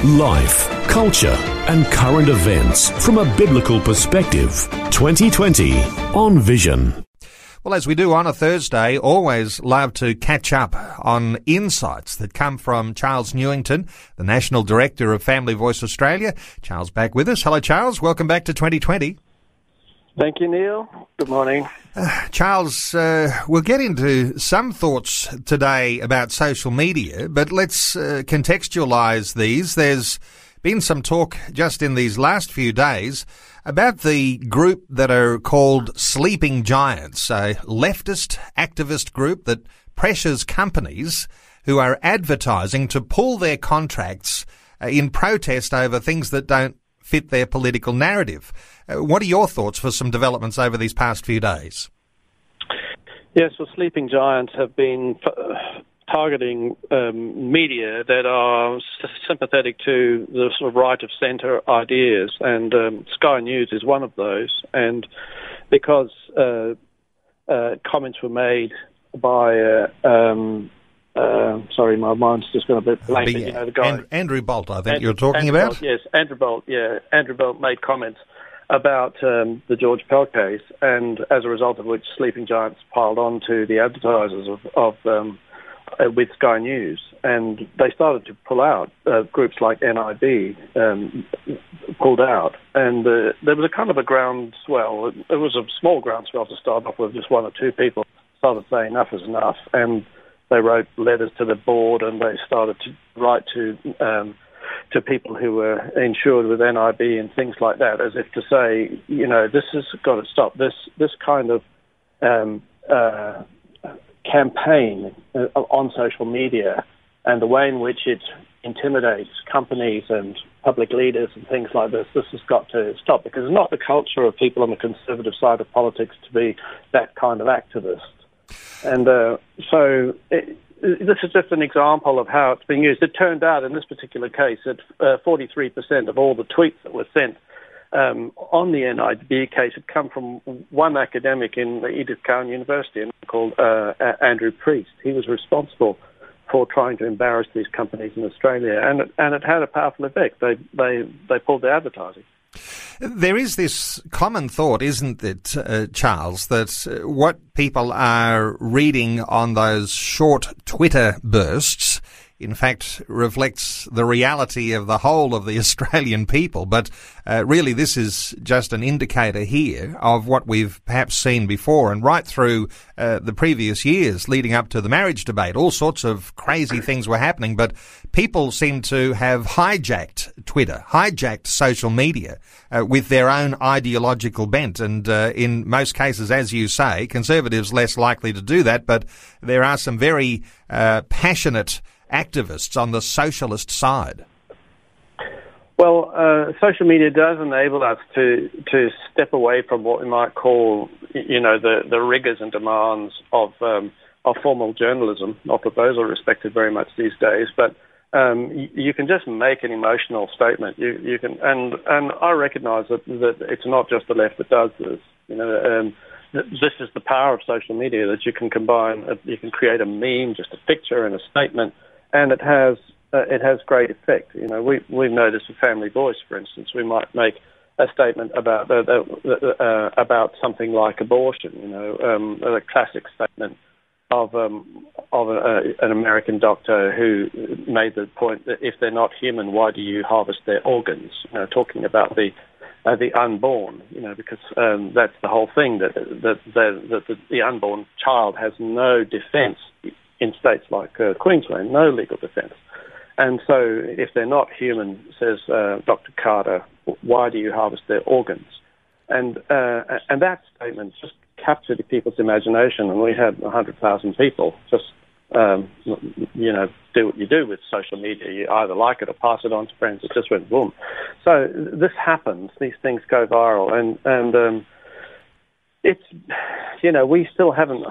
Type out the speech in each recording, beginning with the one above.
Life, culture, and current events from a biblical perspective. 2020 on Vision. Well, as we do on a Thursday, always love to catch up on insights that come from Charles Newington, the National Director of Family Voice Australia. Charles back with us. Hello, Charles. Welcome back to 2020. Thank you, Neil. Good morning. Uh, Charles, uh, we'll get into some thoughts today about social media, but let's uh, contextualise these. There's been some talk just in these last few days about the group that are called Sleeping Giants, a leftist activist group that pressures companies who are advertising to pull their contracts uh, in protest over things that don't fit their political narrative. Uh, what are your thoughts for some developments over these past few days? Yes, well, Sleeping Giants have been targeting um, media that are sympathetic to the sort of right of centre ideas, and um, Sky News is one of those. And because uh, uh, comments were made by, uh, um, uh, sorry, my mind's just gone a bit blank. The, you know, the guy Andrew, Andrew Bolt, I think Andrew, you're talking Andrew about. Bolt, yes, Andrew Bolt. Yeah, Andrew Bolt made comments about um, the George Pell case, and as a result of which, Sleeping Giants piled on to the advertisers of, of um, uh, with Sky News, and they started to pull out. Uh, groups like NIB um, pulled out, and uh, there was a kind of a groundswell. It, it was a small groundswell to start off with, just one or two people started saying enough is enough, and they wrote letters to the board, and they started to write to um, to people who were insured with NIB and things like that, as if to say, you know, this has got to stop. This this kind of um, uh, campaign uh, on social media and the way in which it intimidates companies and public leaders and things like this, this has got to stop because it's not the culture of people on the conservative side of politics to be that kind of activist. And uh, so it, this is just an example of how it's being used. It turned out in this particular case that uh, 43% of all the tweets that were sent um, on the NIB case had come from one academic in Edith Cowan University called uh, Andrew Priest. He was responsible for trying to embarrass these companies in Australia, and it, and it had a powerful effect. They they they pulled the advertising. There is this common thought, isn't it, uh, Charles, that uh, what people are reading on those short Twitter bursts in fact, reflects the reality of the whole of the Australian people. But uh, really, this is just an indicator here of what we've perhaps seen before. And right through uh, the previous years leading up to the marriage debate, all sorts of crazy things were happening. But people seem to have hijacked Twitter, hijacked social media uh, with their own ideological bent. And uh, in most cases, as you say, conservatives less likely to do that. But there are some very uh, passionate activists on the socialist side? Well, uh, social media does enable us to to step away from what we might call, you know, the, the rigors and demands of um, of formal journalism. Not that those are respected very much these days, but um, you, you, can just make an emotional statement. You you can, and and I recognise that that it's not just the left that does this. You know, um, this is the power of social media that you can combine. You can create a meme, just a picture and a statement and it has uh, it has great effect. You know, we we this with Family Voice, for instance. We might make a statement about uh, uh, about something like abortion. You know, um, a classic statement of um, of a, an American doctor who made the point that if they're not human, why do you harvest their organs? You know, talking about the uh, the unborn, you know, because um, that's the whole thing that that, that, that the, the unborn child has no defence in states like uh, Queensland, no legal defence. And so, if they're not human, says uh, Dr. Carter, why do you harvest their organs? And uh, and that statement just captured people's imagination, and we had 100,000 people just um, you know, do what you do with social media. You either like it or pass it on to friends. It just went boom. So this happens. These things go viral, and and um, it's you know we still haven't.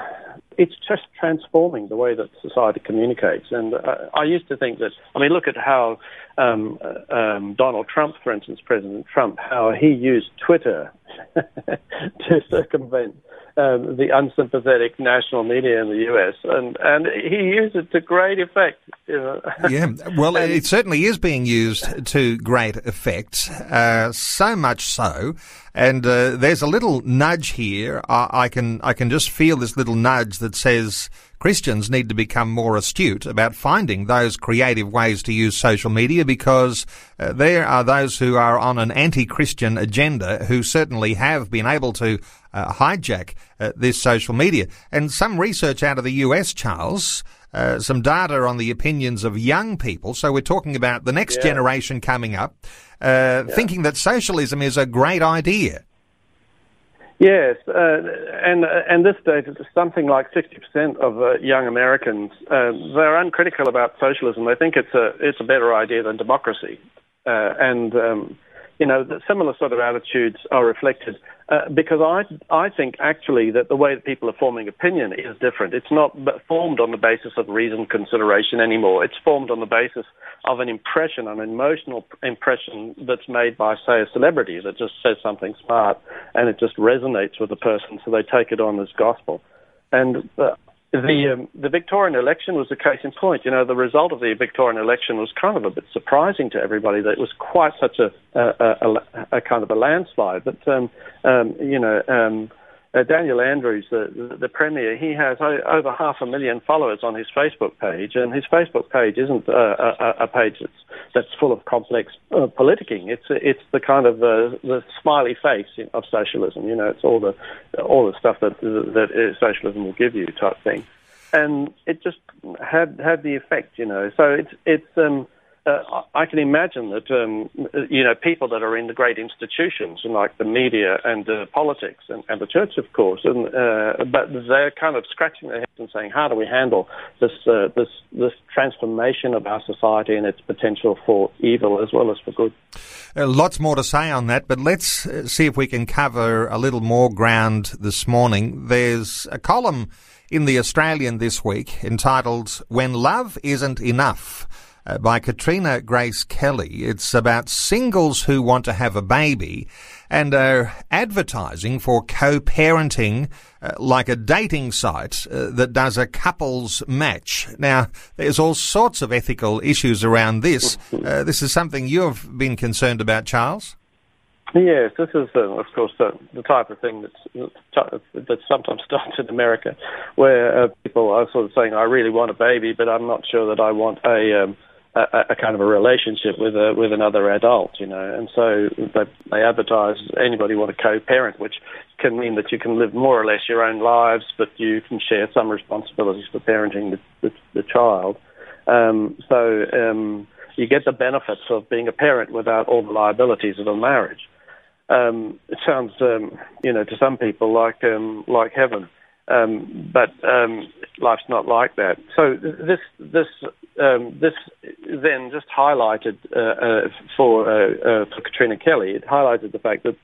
It's just transforming the way that society communicates. And uh, I used to think that. I mean, look at how um, uh, um, Donald Trump, for instance, President Trump, how he used Twitter to circumvent um, the unsympathetic national media in the US, and and he used it to great effect. You know? yeah, well, it certainly is being used to great effect. Uh, so much so, and uh, there's a little nudge here. I, I can I can just feel this little nudge that says Christians need to become more astute about finding those creative ways to use social media because uh, there are those who are on an anti-Christian agenda who certainly have been able to uh, hijack uh, this social media. And some research out of the US, Charles, uh, some data on the opinions of young people. So we're talking about the next yeah. generation coming up, uh, yeah. thinking that socialism is a great idea. Yes, uh, and and this data, is something like 60% of uh, young Americans, uh, they're uncritical about socialism. They think it's a it's a better idea than democracy, uh, and um, you know, similar sort of attitudes are reflected uh, because I I think actually that the way that people are forming opinion is different. It's not formed on the basis of reason consideration anymore. It's formed on the basis of an impression, an emotional impression that's made by, say, a celebrity that just says something smart and it just resonates with the person, so they take it on as gospel. And uh, the um, the Victorian election was a case in point. You know, the result of the Victorian election was kind of a bit surprising to everybody that it was quite such a a, a, a kind of a landslide. But um, um, you know, um, uh, Daniel Andrews, the, the premier, he has over half a million followers on his Facebook page, and his Facebook page isn't uh, a, a, page that's that's full of complex uh, politicking. It's it's the kind of uh, the smiley face of socialism. You know, it's all the all the stuff that that uh, socialism will give you type thing, and it just had had the effect. You know, so it's it's um, uh, I can imagine that um, you know people that are in the great institutions like the media and uh, politics and, and, the church, of course, and, uh, but they're kind of scratching their heads and saying, "How do we handle this uh, this this transformation of our society and its potential for evil as well as for good?" Uh, lots more to say on that, but let's uh, see if we can cover a little more ground this morning. There's a column in the Australian this week entitled "When Love Isn't Enough." Uh, by Katrina Grace Kelly. It's about singles who want to have a baby and are advertising for co-parenting uh, like a dating site uh, that does a couples match. Now, there's all sorts of ethical issues around this. Uh, this is something you've been concerned about, Charles. Yes, this is, uh, of course, the, the, type of thing that's that's sometimes done in America, where uh, people are sort of saying, "I really want a baby, but I'm not sure that I want a um, a, a, kind of a relationship with a, with another adult, you know, and so they, they advertise anybody want to co-parent, which can mean that you can live more or less your own lives, but you can share some responsibilities for parenting the, the, the child. Um, so um, you get the benefits of being a parent without all the liabilities of a marriage. Um, it sounds, um, you know, to some people like um, like heaven. Um, but um, life's not like that. So this this um, this then just highlighted uh, uh, for uh, uh, for Katrina Kelly. It highlighted the fact that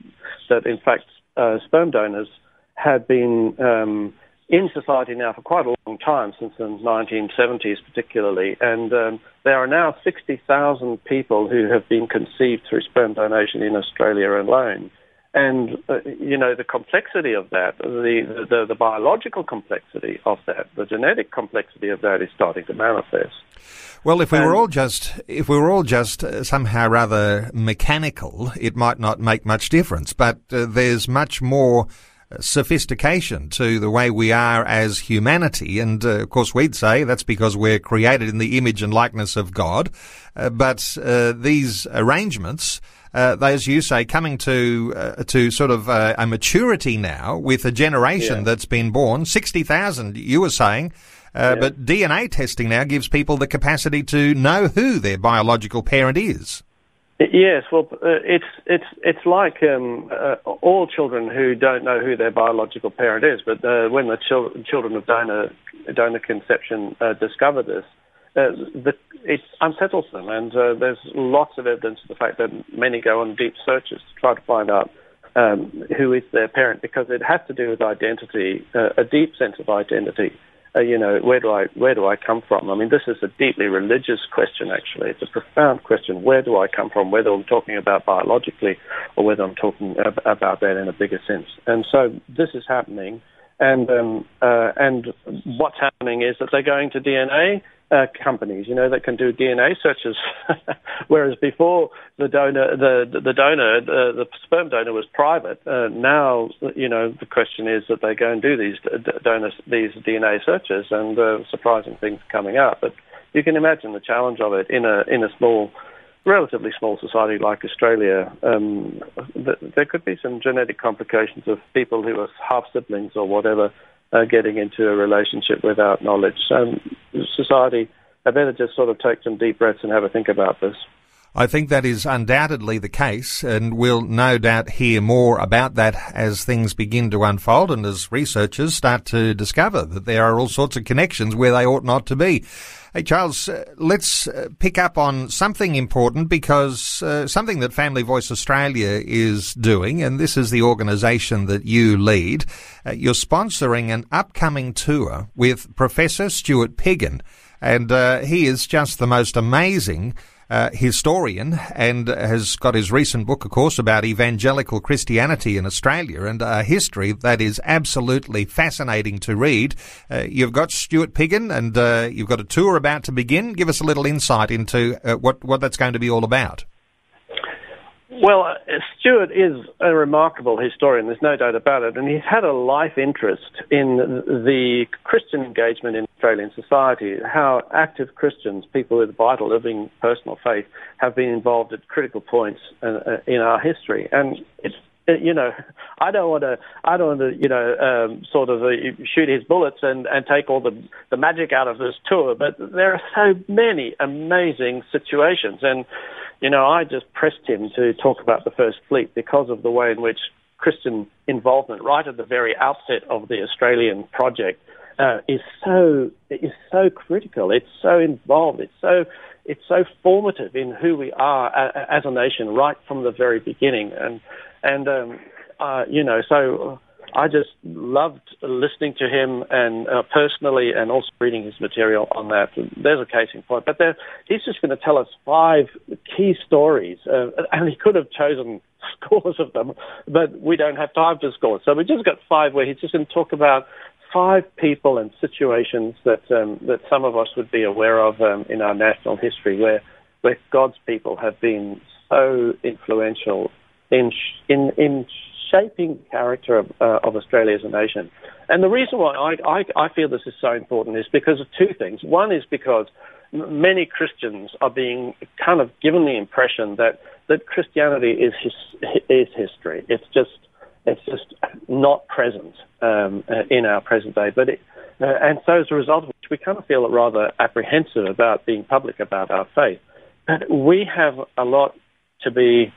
that in fact uh, sperm donors had been um, in society now for quite a long time, since the 1970s particularly, and um, there are now 60,000 people who have been conceived through sperm donation in Australia alone and uh, you know the complexity of that, the, the, the biological complexity of that, the genetic complexity of that is starting to manifest. Well, if we and, were all just if we were all just uh, somehow rather mechanical, it might not make much difference. But uh, there's much more sophistication to the way we are as humanity. And uh, of course, we'd say that's because we're created in the image and likeness of God. Uh, but uh, these arrangements uh, they, as you say, coming to uh, to sort of uh, a maturity now with a generation yeah. that's been born. Sixty thousand, you were saying. Uh, yeah. But DNA testing now gives people the capacity to know who their biological parent is. Yes, well, uh, it's it's it's like um, uh, all children who don't know who their biological parent is, but uh, when the chil- children of donor donor conception uh, discover this, uh, the, it unsettles them, and uh, there's lots of evidence of the fact that many go on deep searches to try to find out um, who is their parent because it has to do with identity, a deep sense of identity uh, you know, where do I where do I come from? I mean, this is a deeply religious question. Actually, it's a profound question. Where do I come from? Whether I'm talking about biologically or whether I'm talking ab- about that in a bigger sense. And so this is happening. And um, uh, and what's happening is that they're going to DNA uh, companies, you know, that can do DNA searches, whereas before the donor, the the donor, the, the sperm donor was private. Uh, now, you know, the question is that they go and do these donors these DNA searches, and uh, surprising things coming up. But you can imagine the challenge of it in a in a small relatively small society like Australia, um, th- there could be some genetic complications of people who are half siblings or whatever uh, getting into a relationship without knowledge. So, society, I better just sort of take some deep breaths and have a think about this. I think that is undoubtedly the case, and we'll no doubt hear more about that as things begin to unfold and as researchers start to discover that there are all sorts of connections where they ought not to be. Hey, Charles, uh, let's uh, pick up on something important because uh, something that Family Voice Australia is doing, and this is the organisation that you lead. Uh, you're sponsoring an upcoming tour with Professor Stuart Piggin, and uh, he is just the most amazing uh, historian and has got his recent book, of course, about evangelical Christianity in Australia and a history that is absolutely fascinating to read. Uh, you've got Stuart Piggin and uh, you've got a tour about to begin. Give us a little insight into uh, what, what that's going to be all about. Well, uh, Stuart is a remarkable historian, there's no doubt about it, and he's had a life interest in the Christian engagement in Australian society, how active Christians, people with vital living personal faith, have been involved at critical points uh, uh in our history. And it's you know, I don't want to, I don't want to, you know, um, sort of uh, shoot his bullets and, and take all the, the magic out of this tour, but there are so many amazing situations. And you know, I just pressed him to talk about the First Fleet because of the way in which Christian involvement right at the very outset of the Australian project uh, is so is so critical. It's so involved. It's so it's so formative in who we are as a nation right from the very beginning. And and um, uh, you know, so I just loved listening to him and uh, personally, and also reading his material on that. There's a case in point, but there, he's just going to tell us five key stories, uh, and he could have chosen scores of them, but we don't have time for scores. So we just got five where he's just going to talk about five people and situations that um, that some of us would be aware of um, in our national history, where where God's people have been so influential in in in shaping character of, uh, of Australia as a nation. And the reason why I, I, I feel this is so important is because of two things. One is because many Christians are being kind of given the impression that, that Christianity is his, is history. It's just it's just not present um, uh, in our present day. But it, uh, and so as a result of which we kind of feel rather apprehensive about being public about our faith. But we have a lot to be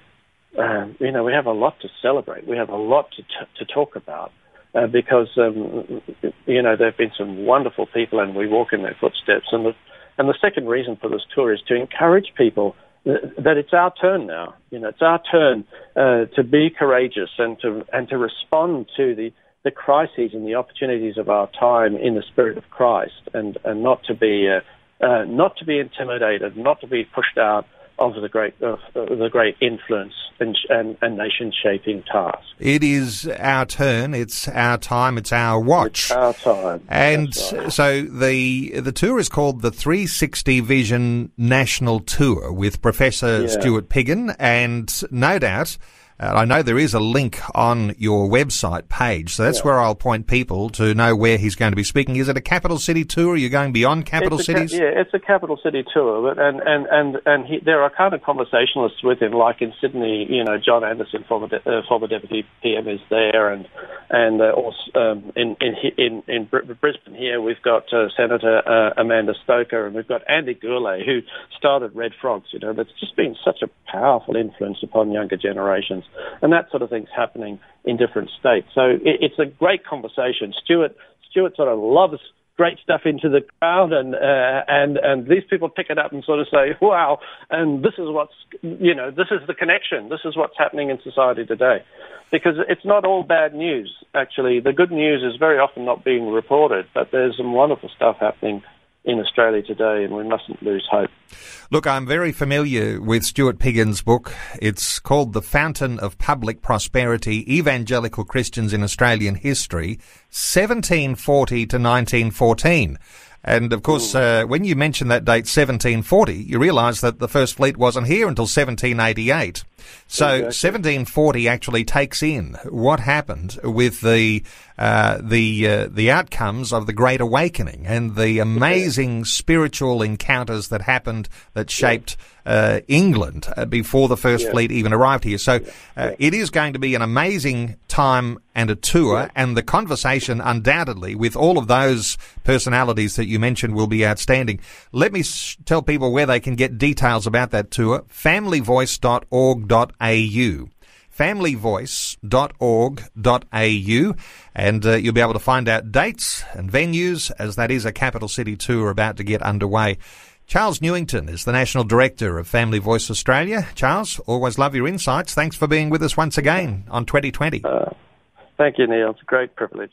um, you know, we have a lot to celebrate. We have a lot to, t- to talk about uh, because, um, you know, there have been some wonderful people and we walk in their footsteps. And the, and the second reason for this tour is to encourage people that, it's our turn now. You know, it's our turn uh, to be courageous and to, and to respond to the, the crises and the opportunities of our time in the spirit of Christ and, and not to be, uh, uh not to be intimidated, not to be pushed out of the great of the great influence and, and, and nation shaping task. It is our turn. It's our time. It's our watch. It's our time. And right. so the the tour is called the 360 Vision National Tour with Professor yeah. Stuart Piggin, and no doubt. Uh, I know there is a link on your website page, so that's yeah. where I'll point people to know where he's going to be speaking. Is it a capital city tour? Are you going beyond capital cities? Yeah, it's a capital city tour, but, and and and and he, there are kind of conversationalists with him, like in Sydney. You know, John Anderson, former de- uh, former deputy PM, is there, and and uh, also um, in in in in Brisbane here we've got uh, Senator uh, Amanda Stoker, and we've got Andy Gourlay, who started Red Frogs. You know, that's just been such a powerful influence upon younger generations, and that sort of thing's happening in different states. So it, it's a great conversation. Stuart Stuart sort of loves great stuff into the crowd, and uh, and and these people pick it up and sort of say, "Wow!" And this is what's you know, this is the connection. This is what's happening in society today, because it's not all bad news. Actually, the good news is very often not being reported, but there's some wonderful stuff happening in Australia today, and we mustn't lose hope. Look, I'm very familiar with Stuart Piggin's book. It's called The Fountain of Public Prosperity Evangelical Christians in Australian History, 1740 to 1914. And of course, uh, when you mention that date, 1740, you realise that the first fleet wasn't here until 1788. So exactly. 1740 actually takes in what happened with the uh, the uh, the outcomes of the Great Awakening and the amazing spiritual encounters that happened that shaped uh, England uh, before the First yeah. Fleet even arrived here. So uh, it is going to be an amazing time and a tour, and the conversation undoubtedly with all of those personalities that you mentioned will be outstanding. Let me sh- tell people where they can get details about that tour. Familyvoice.org.au familyvoice.org.au and uh, you'll be able to find out dates and venues as that is a capital city tour about to get underway. Charles Newington is the National Director of Family Voice Australia. Charles, always love your insights. Thanks for being with us once again on 2020. Uh, thank you, Neil. It's a great privilege.